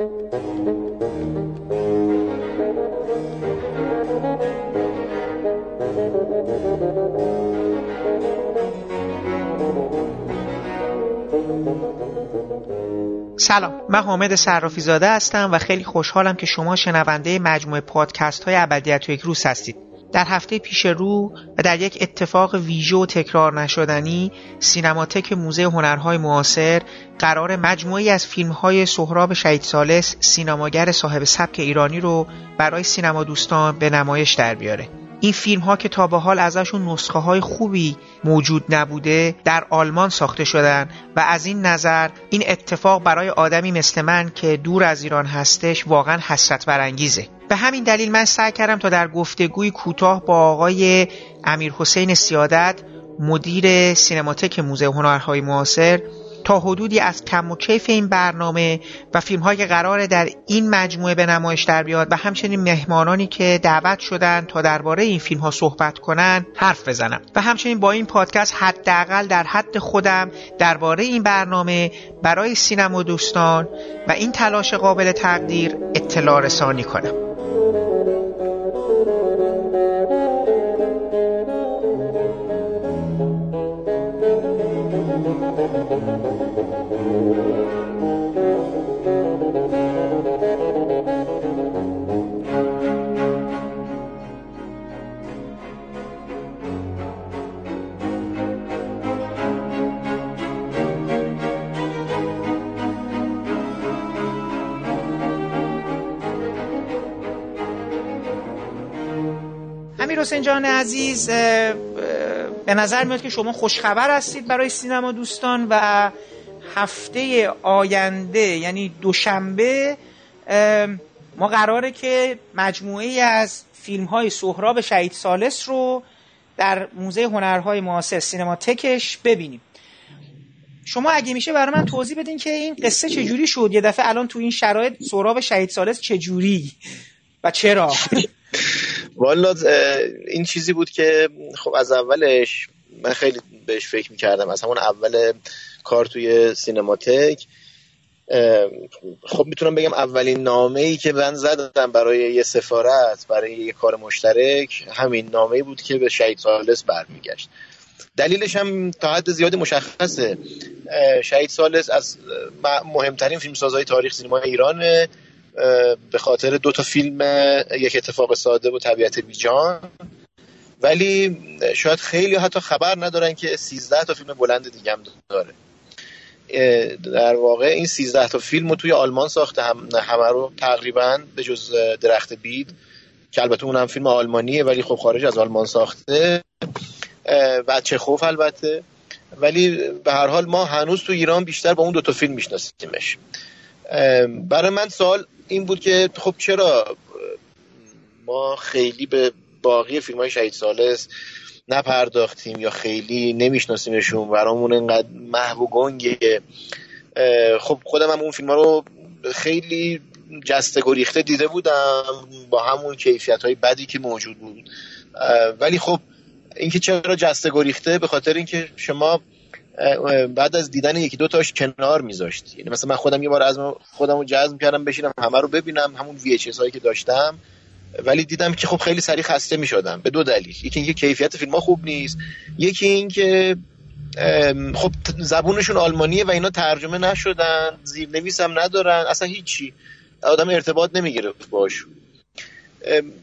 سلام من حامد صرافی زاده هستم و خیلی خوشحالم که شما شنونده مجموعه پادکست های ابدیت یک روز هستید. در هفته پیش رو و در یک اتفاق ویژه و تکرار نشدنی سینماتک موزه هنرهای معاصر قرار مجموعی از فیلمهای سهراب شهید سالس سینماگر صاحب سبک ایرانی رو برای سینما دوستان به نمایش در بیاره. این فیلم ها که تا به حال ازشون نسخه های خوبی موجود نبوده در آلمان ساخته شدن و از این نظر این اتفاق برای آدمی مثل من که دور از ایران هستش واقعا حسرت برانگیزه. به همین دلیل من سعی کردم تا در گفتگوی کوتاه با آقای امیر حسین سیادت مدیر سینماتک موزه هنرهای معاصر تا حدودی از کم و کیف این برنامه و فیلم های قرار در این مجموعه به نمایش در بیاد و همچنین مهمانانی که دعوت شدن تا درباره این فیلم ها صحبت کنن حرف بزنم. و همچنین با این پادکست حداقل در حد خودم درباره این برنامه برای سینما دوستان و این تلاش قابل تقدیر اطلاع رسانی کنم. امیر حسین عزیز به نظر میاد که شما خوشخبر هستید برای سینما دوستان و هفته آینده یعنی دوشنبه ما قراره که مجموعه از فیلم های سهراب شهید سالس رو در موزه هنرهای معاصر سینماتکش ببینیم. شما اگه میشه برای من توضیح بدین که این قصه چجوری شد؟ یه دفعه الان تو این شرایط سهراب شهید سالس چجوری؟ و چرا؟ والا این چیزی بود که خب از اولش من خیلی بهش فکر می‌کردم. از همون اول کار توی سینماتک خب می‌تونم بگم اولین نامه ای که من زدم برای یه سفارت برای یه کار مشترک همین نامه ای بود که به شهید سالس برمیگشت. دلیلش هم تا حد زیادی مشخصه. شهید سالس از مهمترین فیلمسازهای تاریخ سینما ایرانه. به خاطر دو تا فیلم یک اتفاق ساده و طبیعت بیجان. ولی شاید خیلی حتی خبر ندارن که 13 تا فیلم بلند دیگه هم داره. در واقع این 13 تا فیلم رو توی آلمان ساخته هم همه رو تقریبا به جز درخت بید که البته اونم فیلم آلمانیه ولی خب خارج از آلمان ساخته. و چخوف البته. ولی به هر حال ما هنوز تو ایران بیشتر با اون دو تا فیلم میشناسیمش. برای من سوال این بود که خب چرا؟ ما خیلی به باقی فیلم های شهید سالس نپرداختیم یا خیلی نمیشناسیمشون. برامون اینقدر محو گنگه. خب خودم هم اون فیلم ها رو خیلی جسته گریخته دیده بودم با همون کیفیت های بدی که موجود بود. ولی خب اینکه چرا جسته گریخته؟ به خاطر اینکه شما بعد از دیدن یکی دو تاش کنار میذاشت. یعنی مثلا من خودم یه بار از خودم رو جذب کردم بشینم همه رو ببینم همون VHS هایی که داشتم. ولی دیدم که خب خیلی سریع خسته می‌شدم به دو دلیل. یکی اینکه کیفیت فیلم ها خوب نیست. یکی اینکه خب زبونشون آلمانیه و اینا ترجمه نشدن زیرنویس هم ندارن اصلا هیچی. آدم ارتباط نمی‌گیره باش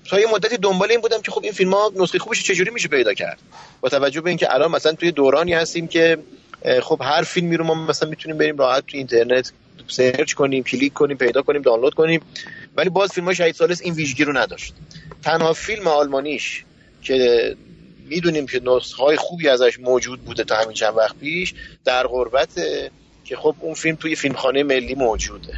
تا یه مدتی دنبال این بودم که خب این فیلم ها نسخه خوبش چجوری میشه پیدا کرد. با توجه به اینکه الان مثلا توی دورانی هستیم که خب هر فیلمی رو ما مثلا می‌تونیم بریم راحت تو اینترنت سرچ کنیم کلیک کنیم پیدا کنیم دانلود کنیم. ولی باز فیلم های شهید سالس این ویژگی رو نداشت. تنها فیلم آلمانیش که می‌دونیم که نسخه های خوبی ازش موجود بوده تا همین چند وقت پیش در غربت که خب اون فیلم توی فیلمخانه ملی موجوده.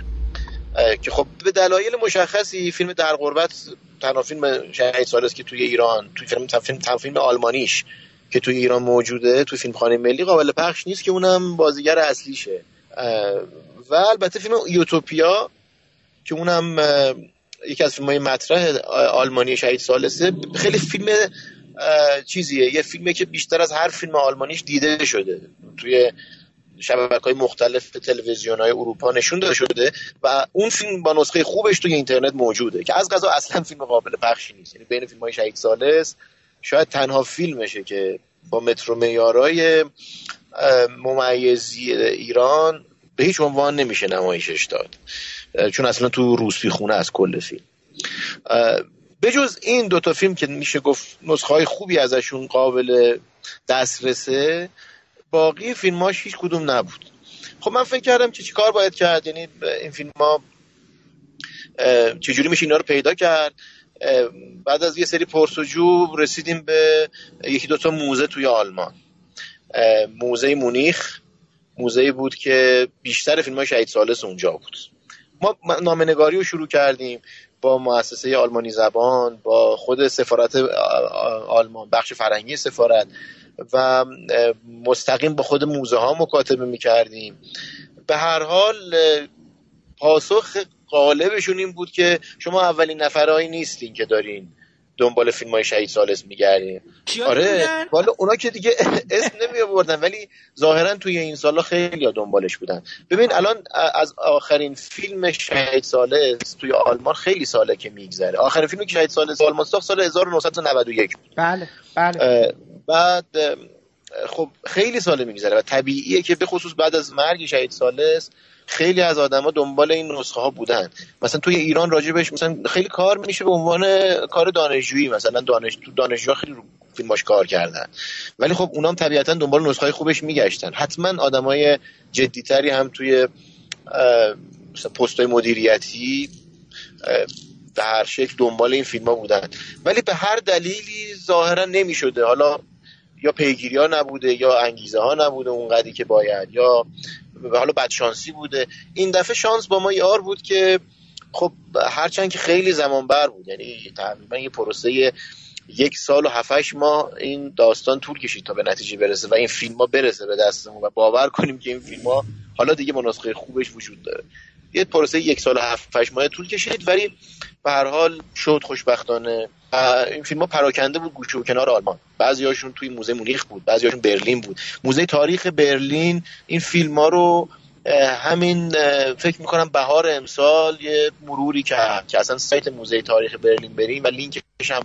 که خب به دلایل مشخصی فیلم در غربت تنها فیلم شهید سالس که توی ایران توی فیلم فیلم, فیلم آلمانیش که توی ایران موجوده توی فیلمخانه ملی قابل پخش نیست که اونم بازیگر اصلیشه. و البته فیلم یوتوپیا که اونم یکی از فیلم های مطرح آلمانی شهید سالسه خیلی فیلم چیزیه. یه فیلمه که بیشتر از هر فیلم آلمانیش دیده شده. توی شبکه های مختلف تلویزیون های اروپا نشون داده شده و اون فیلم با نسخه خوبش توی اینترنت موجوده که از غذا اصلا فیلم قابل پخشی نیست. یعنی بین فیلم های شهید سالس شاید تنها فیلمشه که با مترو میارای ممیزی ایران به هیچ عنوان نمیشه نمایشش داد. چون اصلا تو روسپی خونه از کل فیلم. بجز این دوتا فیلم که میشه گفت نسخه های خوبی ازشون قابل دسترسه باقی فیلماش هیچ کدوم نبود. خب من فکر کردم چی کار باید کرد؟ یعنی این فیلم ها چجوری میشه اینا رو پیدا کرد؟ بعد از یه سری پرسجو رسیدیم به یکی دوتا موزه توی آلمان. موزه مونیخ موزه بود که بیشتر فیلم های شهید سالس اونجا بود. ما نامنگاری رو شروع کردیم با مؤسسه آلمانی زبان با خود سفارت آلمان بخش فرنگی سفارت. و مستقیم با خود موزه ها مکاتبه می‌کردیم. به هر حال پاسخ غالبشون این بود که شما اولین نفرهایی نیستین که دارین دنبال فیلم های شهید سالس میگردیم آره والا اونا که دیگه اسم نمی آوردن ولی ظاهرا توی این سالا خیلی دنبالش بودن. ببین الان از آخرین فیلم شهید سالس توی آلمان خیلی ساله که میگذره. آخرین فیلمی که شهید سالس آلمان ساخت سال 1991 بود. بله بله. بعد خب خیلی ساله میگذره و طبیعیه که به خصوص بعد از مرگ شهید سالس خیلی از آدما دنبال این نسخه ها بودن. مثلا توی ایران راجبش مثلا خیلی کار میشه به عنوان کار دانشجویی مثلا دانش تو دانشجو خیلی رو فیلماش کار کردن. ولی خب اونام طبیعتا دنبال نسخه های خوبش میگشتن. حتما آدمای جدیتری هم توی پست مدیریتی به هر شکل دنبال این فیلم ها بودن. ولی به هر دلیلی ظاهرا نمی‌شده. حالا یا پیگیری ها نبوده یا انگیزه ها نبوده اونقدری که باید یا حالا بدشانسی بوده. این دفعه شانس با ما یار بود که خب هرچند که خیلی زمان بر بود یعنی تقریبا یه پروسه یک سال و هفتش ماه این داستان طول کشید تا به نتیجه برسه و این فیلم ها برسه به دستمون و باور کنیم که این فیلم ها حالا دیگه مناسخه خوبش وجود داره. یه پروسه یک سال و هفتش ماه طول کشید ولی به هر حال شد خوشبختانه. این فیلم ها پراکنده بود گوشه و کنار آلمان. بعضی هاشون توی موزه مونیخ بود بعضی هاشون برلین بود. موزه تاریخ برلین این فیلم ها رو همین فکر می‌کنم بهار امسال یه مروری کرد که اصلا سایت موزه تاریخ برلین بریم و لینکش هم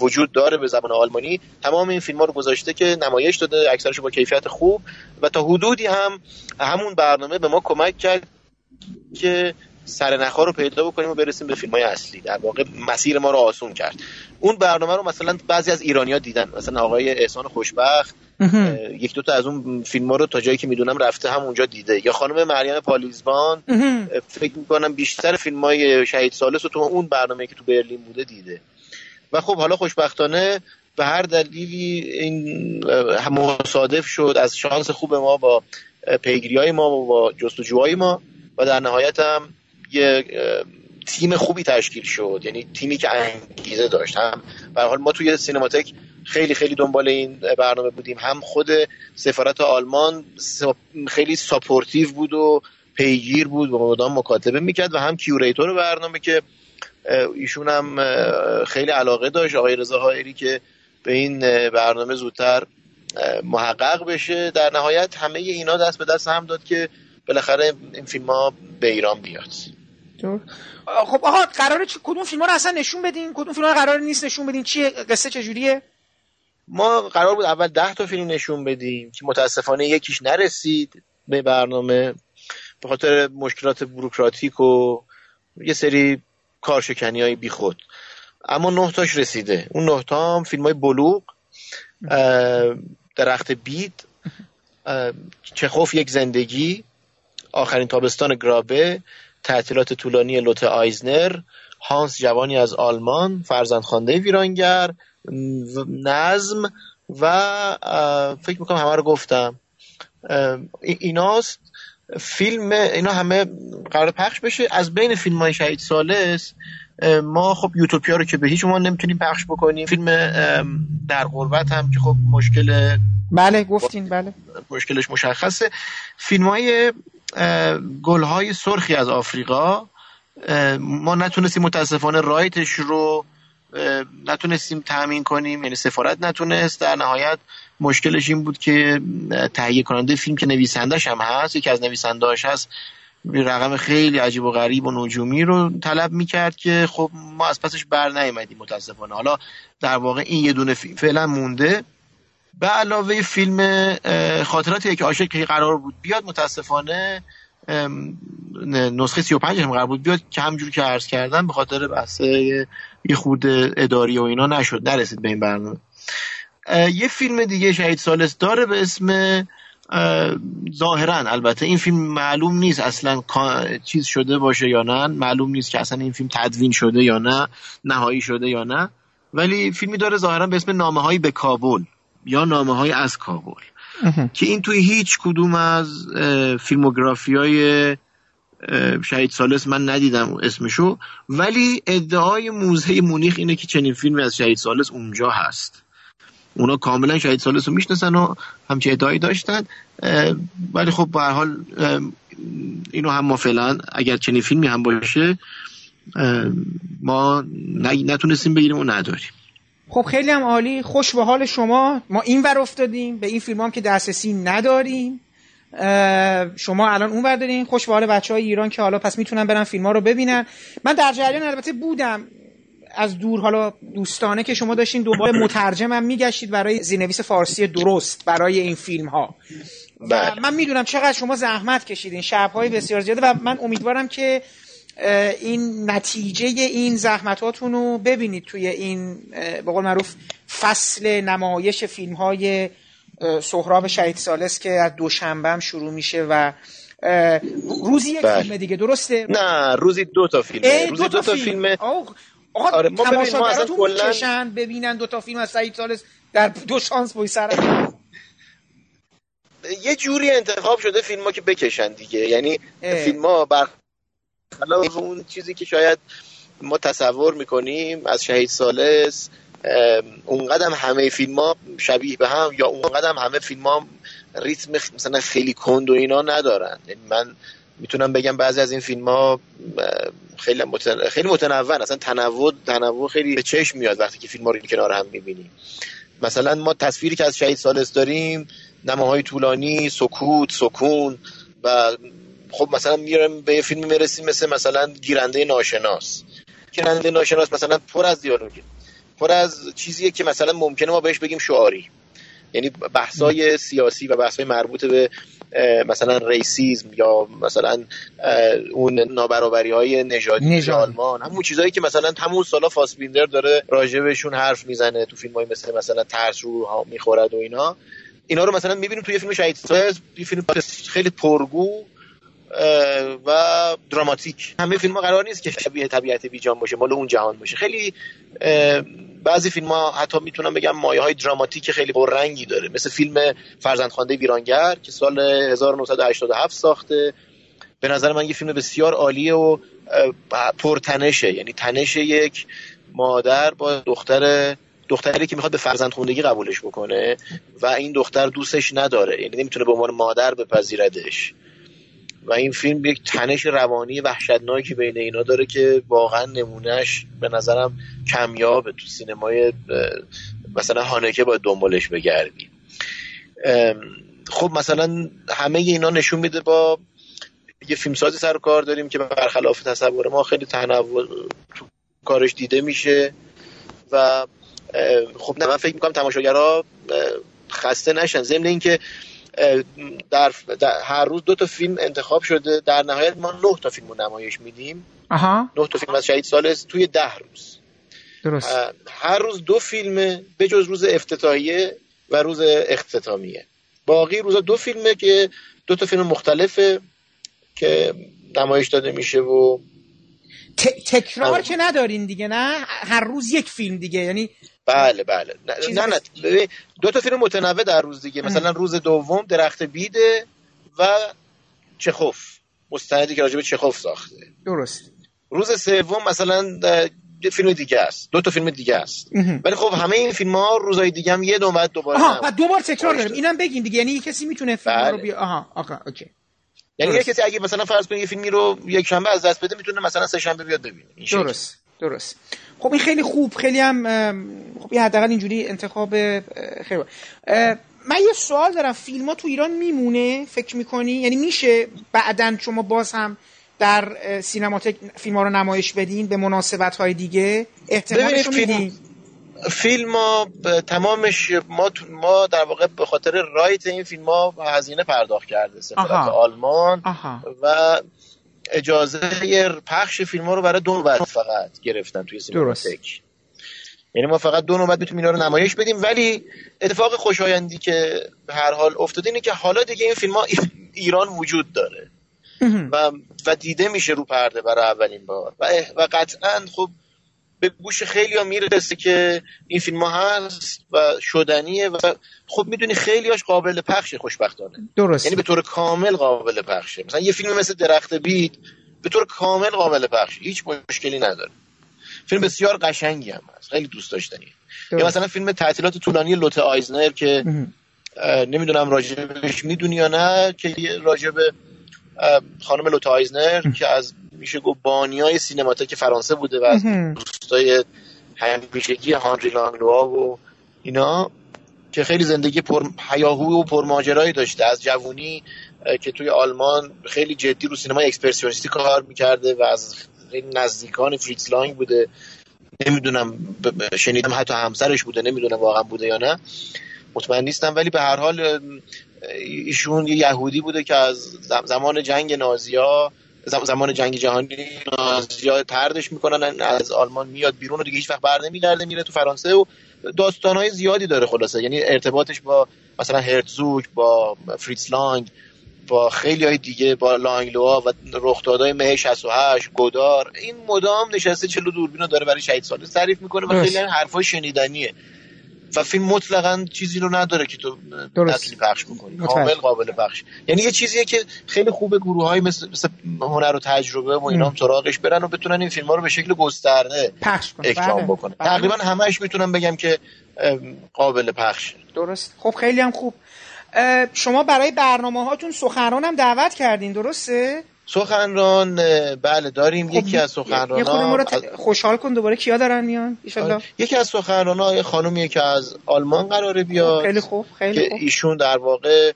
وجود داره به زبان آلمانی. تمام این فیلم ها رو گذاشته که نمایش داده اکثرش با کیفیت خوب و تا حدودی هم همون برنامه به ما کمک کرد که سرنخها رو پیدا بکنیم و برسیم به فیلم های اصلی. در واقع مسیر ما رو آسون کرد. اون برنامه رو مثلا بعضی از ایرانیا دیدن. مثلا آقای احسان خوشبخت یک دو تا از اون فیلم ها رو تا جایی که می‌دونم رفته هم اونجا دیده. یا خانم مریم پالیزبان فکر می‌کنم بیشتر فیلم های شهید سالس رو تو اون برنامه که تو برلین بوده دیده. و خب حالا خوشبختانه به هر دلیلی این مصادف شد از شانس خوب ما با پیگیری های ما و با جستجوهای ما و در نهایت هم یه تیم خوبی تشکیل شد. یعنی تیمی که انگیزه داشت. هم حالا ما توی سینماتک خیلی خیلی دنبال این برنامه بودیم. هم خود سفارت آلمان خیلی supportive بود و پیگیر بود و مدام مکاتبه می‌کرد و هم curator برنامه که ایشون هم خیلی علاقه داشت. آقای رضا هایری که به این برنامه زودتر محقق بشه. در نهایت همه اینا دست به دست هم داد که بالاخره این فیلم ها به ایران بیاد. خب آها قراره کدوم فیلم ها رو اصلا نشون بدین؟ کدوم فیلم قرار نیست نشون بدین؟ چیه؟ قصه چجوریه ما قرار بود اول ده تا فیلم نشون بدیم که متاسفانه یکیش نرسید به برنامه. به خاطر مشکلات بروکراتیک و یه سری کارشکنی های بی خود اما نه تاش رسیده. اون نه تا هم فیلم های بلوغ درخت بید چخوف یک زندگی آخرین تابستان گرابه تعطیلات طولانی لوت آیزنر هانس جوانی از آلمان فرزند خانده ویرانگر نظم و فکر می‌کنم همه رو گفتم. ایناست فیلم اینا همه قرار پخش بشه. از بین فیلم های شهید سالس ما خب یوتوپیا رو که به هیچ عنوان نمی‌تونیم پخش بکنیم. فیلم در غربت هم که خب مشکل بله گفتین بله. مشکلش مشخصه. فیلم های گلهای سرخی از آفریقا ما نتونستیم متاسفانه رایتش رو نتونستیم تامین کنیم یعنی سفارت نتونست در نهایت مشکلش این بود که تهیه کننده فیلم که نویسندش هم هست یکی از نویسندهاش هست رقم خیلی عجیب و غریب و نجومی رو طلب می‌کرد که خب ما از پسش بر نیومدیم متاسفانه. حالا در واقع این یه دونه فیلم فعلا مونده. به علاوه فیلم خاطرات یک عاشق که قرار بود بیاد متاسفانه نسخه 35 هم قرار بود بیاد که همجور که عرض کردم به خاطر بحث یه خود اداری و اینا نشد نرسید به این برنامه. یه فیلم دیگه شهید سالس داره به اسم ظاهرا البته این فیلم معلوم نیست اصلا چیز شده باشه یا نه معلوم نیست که اصلا این فیلم تدوین شده یا نه نهایی شده یا نه ولی فیلمی داره ظاهرا به اسم نامه هایی به کابل یا نامه های از کابل که این توی هیچ کدوم از فیلموگرافی های شهید سالس من ندیدم اسمشو ولی ادعای موزه مونیخ اینه که چنین فیلمی از شهید سالس اونجا هست. اونا کاملا شهید سالس رو می‌شناسن و همچه ادعایی داشتن ولی خب به حال اینو هم ما فعلا اگر چنین فیلمی هم باشه ما نتونستیم بگیریم و نداریم. خب خیلی هم عالی. خوش به حال شما. ما این ور افتادیم. به این فیلم هم که دسترسی نداریم. شما الان اون ور دارین. خوش به حال بچه های ایران که حالا پس می‌تونن برن فیلم ها رو ببینن. من در جریان البته بودم. از دور حالا دوستانه که شما داشتین دوباره مترجمم میگشتید برای زینویس فارسی درست برای این فیلم ها بله. من می‌دونم چقدر شما زحمت کشیدین. شبهای بسیار زیاده و من امیدوارم که این نتیجه این زحمتاتون رو ببینید توی این به قول معروف فصل نمایش فیلم های سهراب شهید سالس که از دوشنبه هم شروع میشه و روزی یک بله. فیلم دیگه درسته؟ نه روزی دو تا فیلم روزی دو تا فیلم, آقا آره ما تماشاگراتون کلا... ببینن دو تا فیلم از سعید سالس در دو شانس بوی سر یه جوری انتخاب شده فیلم ها که بکشن دیگه. یعنی فیلم ها بر اون چیزی که شاید ما تصور می‌کنیم از شهید سالس اونقدر همه فیلم ها شبیه به هم یا اونقدر همه فیلم ها ریتم مثلا خیلی کند و اینا ندارن. یعنی من می‌تونم بگم بعضی از این فیلم ها خیلی متن... خیلی متنوع اصلا تنوع تنوع خیلی به چشم میاد وقتی که فیلم ها رو کنار هم می‌بینیم. مثلا ما تصویری که از شهید سالس داریم نماهای طولانی سکوت سکون و خب مثلا میرم به یه فیلمی می‌رسیم مثل مثلا گیرنده ناشناس. گیرنده ناشناس مثلا پر از دیالوگه. پر از چیزیه که مثلا ممکنه ما بهش بگیم شعاری. یعنی بحثای سیاسی و بحثای مربوط به مثلا ریسیزم یا مثلا اون نابرابری های نژادی آلمان. همون چیزهایی که مثلا همون سالا فاسبیندر داره راجبشون حرف می‌زنه تو فیلم های مثل مثلا ترس رو ها می‌خورد و اینا. اینا رو مثلا می‌بینیم توی فیلم شهید سایز فیلم خیلی پرگو. و دراماتیک. همه فیلم ها قرار نیست که شبیه طبیعت بیجان باشه مال اون جهان باشه. خیلی بعضی فیلم ها حتی می‌تونم بگم مایه های دراماتیک خیلی پررنگی داره. مثل فیلم فرزندخوانده ویرانگر که سال 1987 ساخته. به نظر من یه فیلم بسیار عالیه و پرتنشه. یعنی تنش یک مادر با دختر دختری که می‌خواد به فرزندخوندگی قبولش بکنه و این دختر دوستش نداره. یعنی نمی‌تونه به عنوان مادر بپذیردش. و این فیلم یک تنش روانی وحشتناکی بین اینا داره که واقعا نمونهش به نظرم کمیابه تو سینمای مثلا هانکه باید دنبالش بگردیم خب مثلا همه اینا نشون میده با یه فیلمسازی سر کار داریم که برخلاف تصور ما خیلی تنوع تو کارش دیده میشه و خب نه من فکر می‌کنم تماشاگرها خسته نشن. ضمن اینکه در, در هر روز دو تا فیلم انتخاب شده در نهایت ما نه تا فیلم رو نمایش میدیم. آها. نه تا فیلم از شهید سالس توی ده روز. درست. هر روز دو فیلمه به جز روز افتتاحیه و روز اختتامیه. باقی روزا دو فیلمه که دو تا فیلم مختلفه که نمایش داده میشه و تکرار که ندارین دیگه نه؟ هر روز یک فیلم دیگه. یعنی بله بله. نه نه. دو تا فیلم متنوع در روز دیگه. مثلا روز دوم درخت بیده و چخوف. مستندی که راجب چخوف ساخته. درست روز سوم مثلا فیلم دیگه است. دو تا فیلم دیگه است. ولی خب همه این فیلم ها روزای دیگه هم یه دو دوباره آها بعد دوبار تکرار داریم. اینم بگین دیگه. یعنی کسی می‌تونه فیلم بله. رو بیا آها آقا اوکی. یعنی یه کسی اگه مثلا فرض کنید یه فیلمی رو یک شنبه از دست بده می‌تونه مثلا سه شنبه بیاد ببینه. درست درست. خب این خیلی خوب خیلی هم خب این حداقل اینجوری انتخاب خیلی من یه سوال دارم. فیلم ها تو ایران میمونه؟ فکر می‌کنی؟ یعنی میشه بعدا شما باز هم در سینماتک فیلم ها رو نمایش بدین به مناسبت های دیگه؟ احتمالش فیلم فیلم ها تمامش ما ما در واقع به خاطر رایت این فیلم ها هزینه پرداخت کرده سفارت آلمان و اجازه پخش فیلم ها رو برای دو نوبت فقط گرفتن توی سینماتک یعنی ما فقط دو نوبت می‌تونیم اینا رو نمایش بدیم ولی اتفاق خوشایندی که به هر حال افتاده اینه که حالا دیگه این فیلم ها ایران وجود داره. و, و دیده میشه رو پرده برای اولین بار. و, و قطعا خب به گوش خیلی ها می‌رسه که این فیلم ها هست و شدنیه و خب می‌دونی خیلی هاش قابل پخشه خوشبختانه. درست یعنی به طور کامل قابل پخشه. مثلا یه فیلم مثل درخت بید به طور کامل قابل پخشه. هیچ مشکلی نداره. فیلم بسیار قشنگی هم هست. خیلی دوست داشتنی یا مثلا فیلم تعطیلات طولانی لوت آیزنر که نمی‌دونم راجبش می‌دونی یا نه که راجب خانم لوت آیزنر که از میشه گفت بانیای سینماتک فرانسه بوده و از دوستای همیشگی هانری لانگلوا و اینا که خیلی زندگی پر حیاهو و پرماجرایی داشته. از جوونی که توی آلمان خیلی جدی رو سینما اکسپرسیونیستی کار می‌کرده و از خیلی نزدیکان فریتز لانگ بوده. نمی‌دونم شنیدم حتی همسرش بوده نمی‌دونم واقعا بوده یا نه. مطمئن نیستم ولی به هر حال ایشون یه یهودی بوده که از زمان جنگ نازیا زمان جنگ جهانی نازیا تردش می‌کنن از آلمان میاد بیرون و دیگه هیچ وقت بر نمیگرده میره تو فرانسه و داستانهای زیادی داره خلاصه. یعنی ارتباطش با مثلا هرتزوک با فریتز لانگ با خیلی های دیگه با لانگلوا و رخدادهای مه 68 گودار. این مدام نشسته چلو دوربینو داره برای شهید سال تعریف می‌کنه و خیلی حرفای شنیدنیه. و فیلم مطلقا چیزی رو نداره که تو اصلی پخش بکنی. کامل قابل پخش. یعنی یه چیزیه که خیلی خوبه گروه های مثل, مثل هنر و تجربه و اینا هم سراغش برن و بتونن این فیلم ها رو به شکل گسترده پخش اکرام بله. بکنن. بله. تقریبا همش می‌تونم بگم که قابل پخش. درست. خب خیلی هم خوب. شما برای برنامه هاتون سخنران هم دعوت کردین درسته؟ سخنران بله داریم. خب یکی از سخنران ما رو خوشحال کن دوباره. کیا دارن میان؟ آره. یکی از سخنران ها خانومی که از آلمان قراره بیاد. خیلی خوب خیلی خوب. ایشون در واقع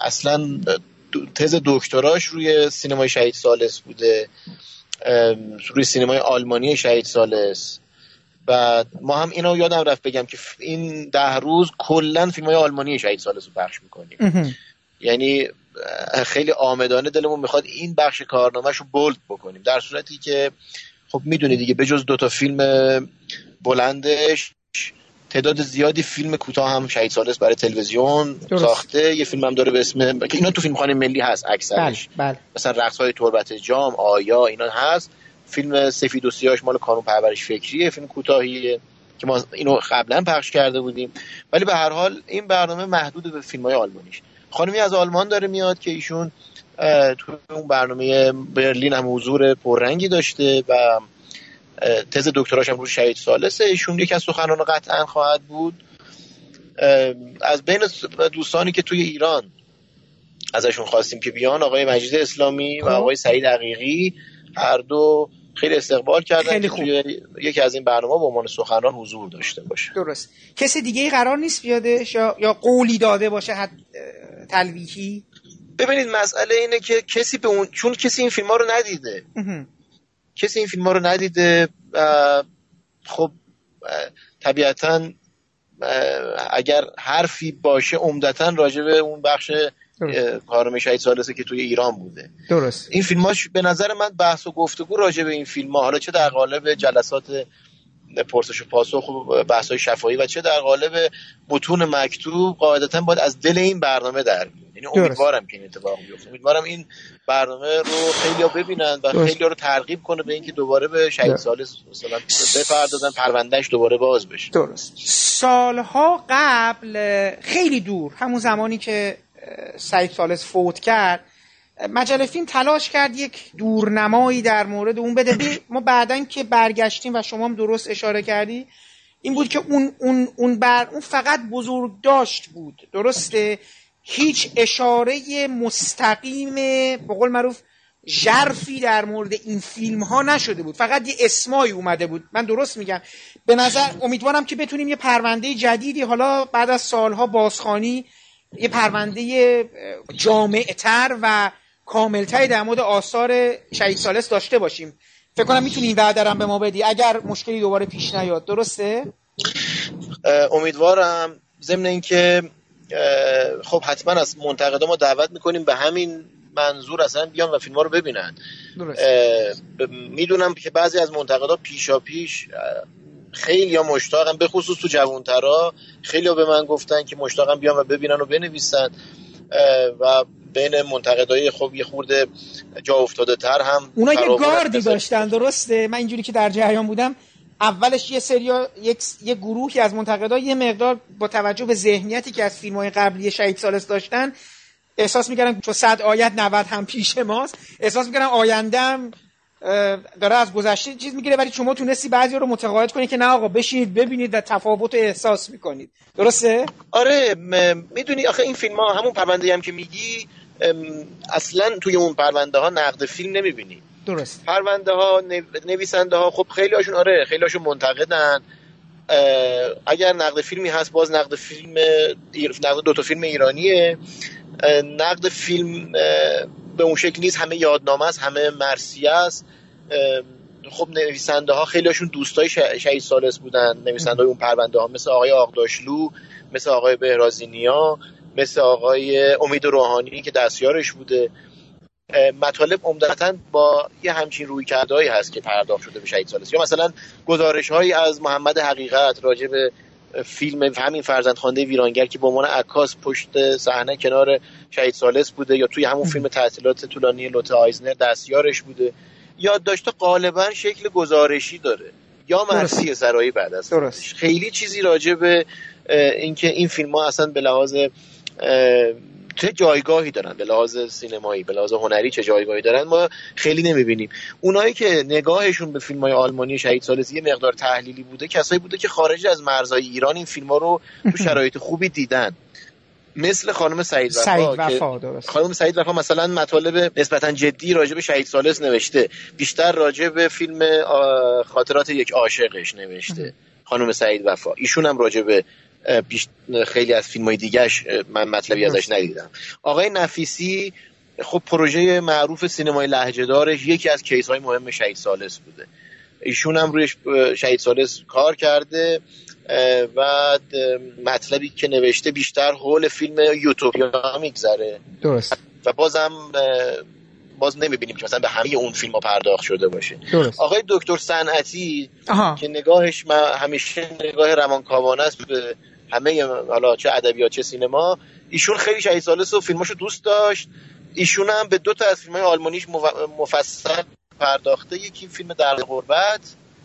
اصلا تز دکتراش روی سینمای شهید سالس بوده. روی سینمای آلمانی شهید سالس. و ما هم اینو یادم رفت بگم که این ده روز کلا فیلم های آلمانی شهید سالس رو پخش می‌کنیم. یعنی خیلی آمدانه دلمون می‌خواد این بخش کارنامهش رو بولد بکنیم. در صورتی که خب می‌دونی دیگه به جز دوتا فیلم بلندش تعداد زیادی فیلم کوتاه هم شهید سالس برای تلویزیون ساخته. یه فیلم هم داره به اسم که اینا تو فیلم خانه ملی هست اکثرش. بله، بله. مثلا رقص های تربت جام آیا اینا هست. فیلم سفید و سیاهش مال کانون پرورش فکریه فیلم کوتاهیه که ما اینو قبلا پخش کرده بودیم. ولی به هر حال این برنامه محدود به فیلم های آلمانیش. خانمی از آلمان داره میاد که ایشون تو اون برنامه برلین هم حضور پررنگی داشته و تز دکتراش هم روی شهید سالسه ایشون یکی از سخنران قطعا خواهد بود. از بین دوستانی که توی ایران ازشون خواستیم که بیان آقای مجید اسلامی و خب. آقای سعید عقیقی هر دو خیلی استقبال کردن خیلی خوب. یکی از این برنامه به عنوان سخنران حضور داشته باشه. درست. کسی دیگه ای قرار نیست بیادش یا یا قولی داده باشه حد تلویحی؟ ببینید مسئله اینه که کسی به اون چون کسی این فیلم ها رو ندیده. کسی این فیلم ها رو ندیده خب طبیعتا اگر حرفی باشه عمدتا راجع به اون بخش کارم شهید سالسه که توی ایران بوده. درست. این فیلماش به نظر من بحث و گفتگو راجع به این فیلم ها حالا چه در قالب جلسات پرسش و پاسخ و بحث های شفاهی و چه در قالب متون مکتوب قاعدتا باید از دل این برنامه در یعنی امیدوارم که این اتفاق بیفته. امیدوارم این برنامه رو خیلی ها ببینن و خیلی ها رو ترغیب کنه به اینکه دوباره به شهید سالس مثلا بپردازن پروندهش دوباره باز بشه. درست. سالها قبل خیلی دور همون زمانی که سعید سالس فوت کرد. مجله فیلم تلاش کرد یک دورنمایی در مورد اون بده. ما بعدا که برگشتیم و شما هم درست اشاره کردی این بود که اون اون اون بر اون فقط بزرگ داشت بود. درسته؟ هیچ اشاره مستقیم به قول معروف ژرفی در مورد این فیلم ها نشده بود. فقط یه اسمایی اومده بود. من درست میگم. به نظر امیدوارم که بتونیم یه پرونده جدیدی حالا بعد از سالها بازخانی یه پرونده جامعتر و کاملتری در مورد آثار شهید سالس داشته باشیم. فکر کنم می‌تونی این وعده به ما بدی. اگر مشکلی دوباره پیش نیاد درسته؟ امیدوارم. ضمن اینکه خب حتما از منتقدا ما دعوت می‌کنیم به همین منظور اصلا بیان و فیلم ها رو ببینن. می‌دونم که بعضی از منتقدا پیشا پیش خیلی مشتاقم به خصوص تو جوانترا خیلی ها به من گفتن که مشتاقم بیان و ببینن و بنویسن. و بین منتقدای خب یه خورده جا افتاده تر هم اونا یه گاردی داشتن درسته؟ من اینجوری که در جریان بودم اولش یه سریا یک یه گروهی از منتقدا یه مقدار با توجه به ذهنیتی که از فیلم های قبلی شهید سالس داشتن احساس می‌کردم چون صد آیت 90 هم پیش ماست احساس می‌کردم آیندهم داره از گذشته چیز می‌گیره ولی شما تونستی بعضی رو متقاعد کنید که نه آقا بشینید ببینید و تفاوت احساس می‌کنید. درسته؟ آره می‌دونی آخه این فیلم ها همون پرونده هم که میگی اصلا توی اون پرونده ها نقد فیلم نمی‌بینی. درست. پرونده ها نویسنده ها خب خیلی هاشون آره خیلی هاشون منتقدن اگر نقد فیلمی هست باز نقد فیلم نقد دو تا فیلم ایرانیه. نقد فیلم به اون شکل نیست. همه یادنامه است همه مرسیه است. خب نویسنده ها خیلی هاشون دوستای شهید سالس بودن. نویسنده های اون پرونده ها مثل آقای آقداشلو مثل آقای بهرازینیا مثل آقای امید روحانی که دستیارش بوده. مطالب عمدتا با یه همچین روی کردهایی هست که پرداخت شده به شهید سالس. یا مثلا گزارش هایی از محمد حقیقت راجع به فیلم همین فرزند خانده ویرانگر که به عنوان عکاس پشت صحنه کنار شهید سالس بوده یا توی همون فیلم تعطیلات طولانی لوت آیزنر دستیارش بوده. یادداشت غالبا شکل گزارشی داره. یا مرسی سرایی بعد از خیلی چیزی راجع به اینکه این فیلم ها اصلا به لحاظ چه جایگاهی دارن؟ به لحاظ سینمایی به لحاظ هنری چه جایگاهی دارن؟ ما خیلی نمی‌بینیم. اونایی که نگاهشون به فیلم های آلمانی شهید سالسی یه مقدار تحلیلی بوده کسایی بوده که خارج از مرزهای ایران این فیلم ها رو تو شرایط خوبی دیدن. مثل خانم سعید وفا, سعید وفا خانم سعید وفا مثلا مطالب نسبتا جدی راجع به شهید سالس نوشته. بیشتر راجع به فیلم خاطرات یک عاشقش نوشته. خانم سعید وفا. ایشون هم راجع به خیلی از فیلم های دیگهش من مطلبی ازش ندیدم. آقای نفیسی خب پروژه معروف سینمای لحجه دارش یکی از کیس های مهم شهید سالس بوده. ایشون هم روی شهید سالس کار کرده و مطلبی که نوشته بیشتر حول فیلم یوتوپیا میگذره. درست. و بازم باز نمی‌بینیم که مثلا به همه اون فیلم ها پرداخت شده باشه. درست. آقای دکتر صنعتی که نگاهش همیشه نگاه روانکاوانه است به همه حالا چه ادبیات چه سینما ایشون خیلی شهید سالس و فیلماشو دوست داشت. ایشون هم به دو تا از فیلم های آلمانیش مفصل پرداخته. یکی فیلم در غربت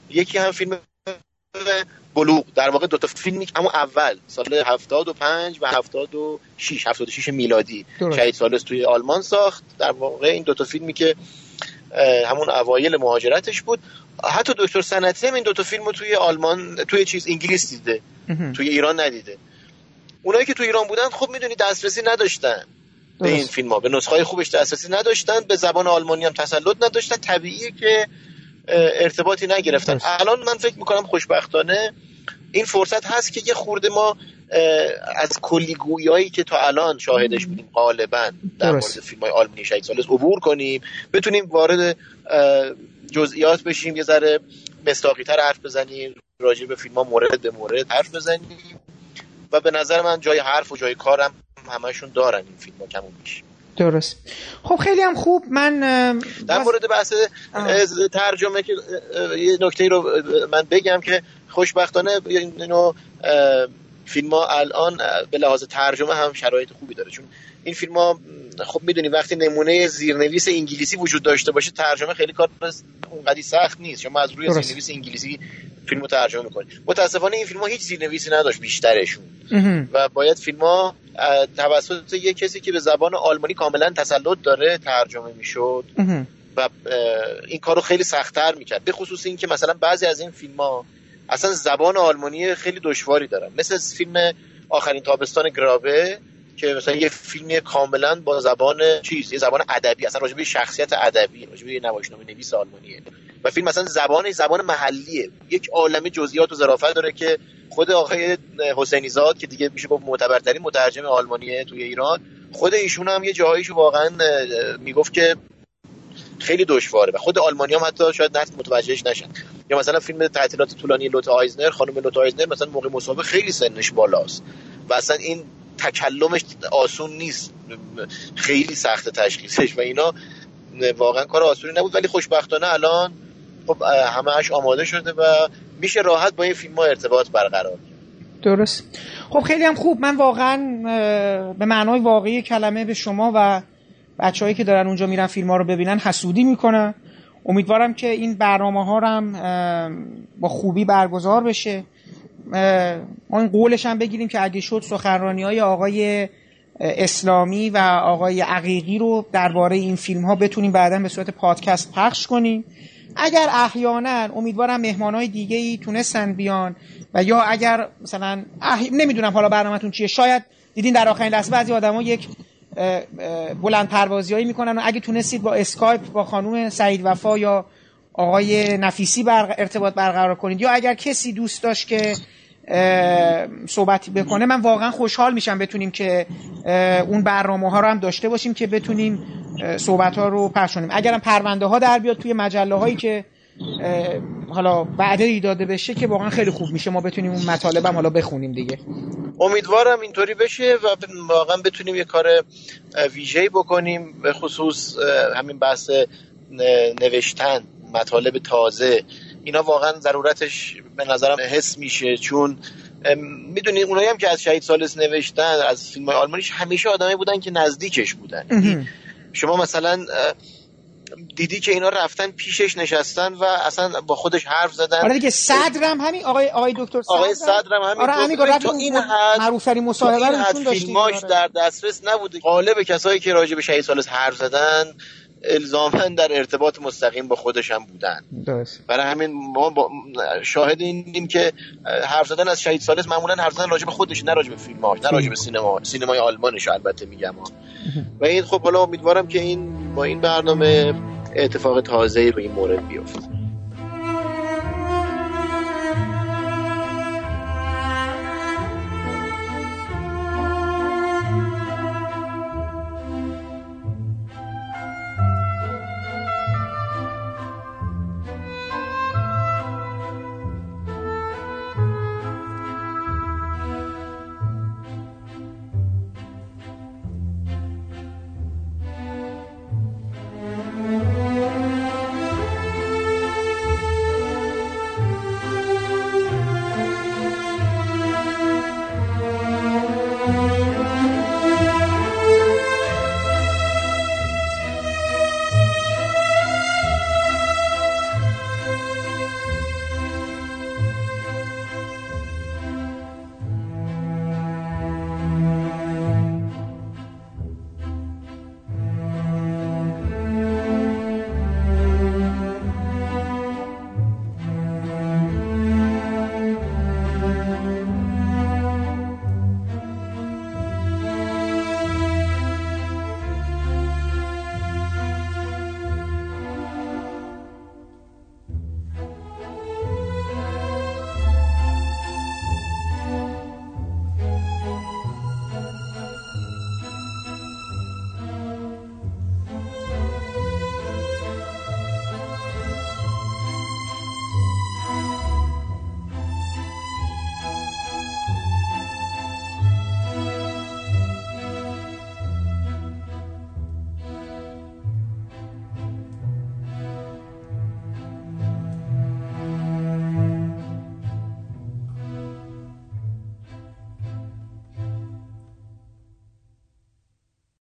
یکی هم فیلم بلوغ. در واقع دو تا فیلمی همون اول سال 75 و 76 76 میلادی شهید سالس توی آلمان ساخت. در واقع این دو تا فیلمی که همون اوایل مهاجرتش بود. حتی دکتر سنتی هم این دوتا فیلم رو توی آلمان توی چیز انگلیس دیده. توی ایران ندیده. اونایی که توی ایران بودن خب می‌دونی دسترسی نداشتن به این فیلم ها به نسخه خوبش دسترسی نداشتن به زبان آلمانی هم تسلط نداشتن. طبیعیه که ارتباطی نگرفتن. الان من فکر می‌کنم خوشبختانه این فرصت هست که یه خورده ما از کلیگویایی که تا الان شاهدش بودیم غالبا در مورد فیلم های آلمانی شهید سالس عبور کنیم. بتونیم وارد جزئیات بشیم یه ذره مستاقی تر حرف بزنیم راجع به فیلم ها مورد به مورد حرف بزنیم. و به نظر من جای حرف و جای کارم همشون دارن این فیلم ها کمون بیش درست. خب خیلی هم خوب. من در مورد بحث ترجمه که یه نکته رو من بگم که خوشبختانه اینو فیلم ها الان به لحاظ ترجمه هم شرایط خوبی داره. چون این فیلم ها خب می‌دونی وقتی نمونه زیرنویس انگلیسی وجود داشته باشه ترجمه خیلی کار اونقدی سخت نیست. شما از روی زیرنویس انگلیسی فیلم رو ترجمه می‌کنید متاسفانه این فیلم ها هیچ زیرنویسی نداشت بیشترشون. و باید فیلم ها توسط یه کسی که به زبان آلمانی کاملا تسلط داره ترجمه می‌شد. و این کارو خیلی سختتر می‌کرد. به خصوص اینکه مثلا بعضی از این فیلم ها اصلا زبان آلمانی خیلی دشواری دارن. مثل فیلم آخرین تابستان گرابه که مثلا یه فیلمی کاملا با زبان چیز یه زبان ادبی اصلا راجع به شخصیت ادبی راجع به نمایشنامه نویس آلمانیه. و فیلم مثلا زبان زبان محلیه. یک عالم جزئیات و ظرافت داره که خود آقای حسینی زاد که دیگه میشه گفت معتبرترین مترجم آلمانیه توی ایران خود ایشون هم یه جاهایشو واقعا می‌گفت که خیلی دشواره و خود آلمانی هم حتی شاید نت متوجهش نشن. یا مثلا فیلم تعطیلات طولانی لوت آیزنر خانم لوت آیزنر مثلا موقع مصاحبه خیلی سنش بالاست. و اصلا این تکلمش آسون نیست. خیلی سخت تشخیصش و اینا. واقعا کار آسونی نبود ولی خوشبختانه الان خب همهش آماده شده و میشه راحت با این فیلم ها ارتباط برقرار درست. خب خیلی هم خوب. من واقعا به معنای واقعی کلمه به شما و بچههایی که دارن اونجا میرن فیلم ها رو ببینن حسودی می‌کنن امیدوارم که این برنامه ها هم با خوبی برگزار بشه. ما این قولش هم بگیریم که اگه شد سخنرانی های آقای اسلامی و آقای عقیقی رو درباره این فیلم ها بتونیم بعدا به صورت پادکست پخش کنیم. اگر احیانا امیدوارم مهمان های دیگه ای تونستن بیان و یا اگر مثلا نمی‌دونم حالا برنامهتون چیه شاید دیدین در آخرین لحظه بعضی آدما یک بلند پروازیایی می‌کنن و اگه تونستید با اسکایپ با خانوم سعید وفا یا آقای نفیسی بر... ارتباط برقرار کنید یا اگر کسی دوست داشت که صحبتی بکنه من واقعا خوشحال میشم بتونیم که اون برنامه ها رو هم داشته باشیم که بتونیم صحبت ها رو پخش کنیم. اگرم پرونده ها در بیاد توی مجله هایی که حالا بعد داده بشه که واقعا خیلی خوب میشه ما بتونیم اون مطالب حالا بخونیم دیگه. امیدوارم اینطوری بشه و واقعا بتونیم یه کار ویژه‌ای بکنیم به خصوص همین بحث نوشتن مطالب تازه اینا واقعا ضرورتش به نظرم حس میشه چون می‌دونید اونایی هم که از شهید سالس نوشتن از فیلم آلمانیش همیشه آدمایی بودن که نزدیکش بودن. یعنی شما مثلا دیدی که اینا رفتن پیشش نشستن و اصلا با خودش حرف زدن. آره دیگه صدرم همین آقای آقای دکتر صدرم آقای صدرم همین آره همین تو این حد معروف مصاحبه رو فیلماش آره. در دسترس نبوده. غالب کسایی که راجع به شهید سالس حرف زدن الزاما در ارتباط مستقیم با خودش هم بودن. درست برای همین ما با شاهد اینیم که حرف زدن از شهید سالس معمولا حرف زدن راجع به خودش نه راجع به فیلماش نه راجع به سینما. سینمای آلمانش البته میگم و این خب حالا امیدوارم که این با این برنامه اتفاق تازه‌ای به این مورد بیفته.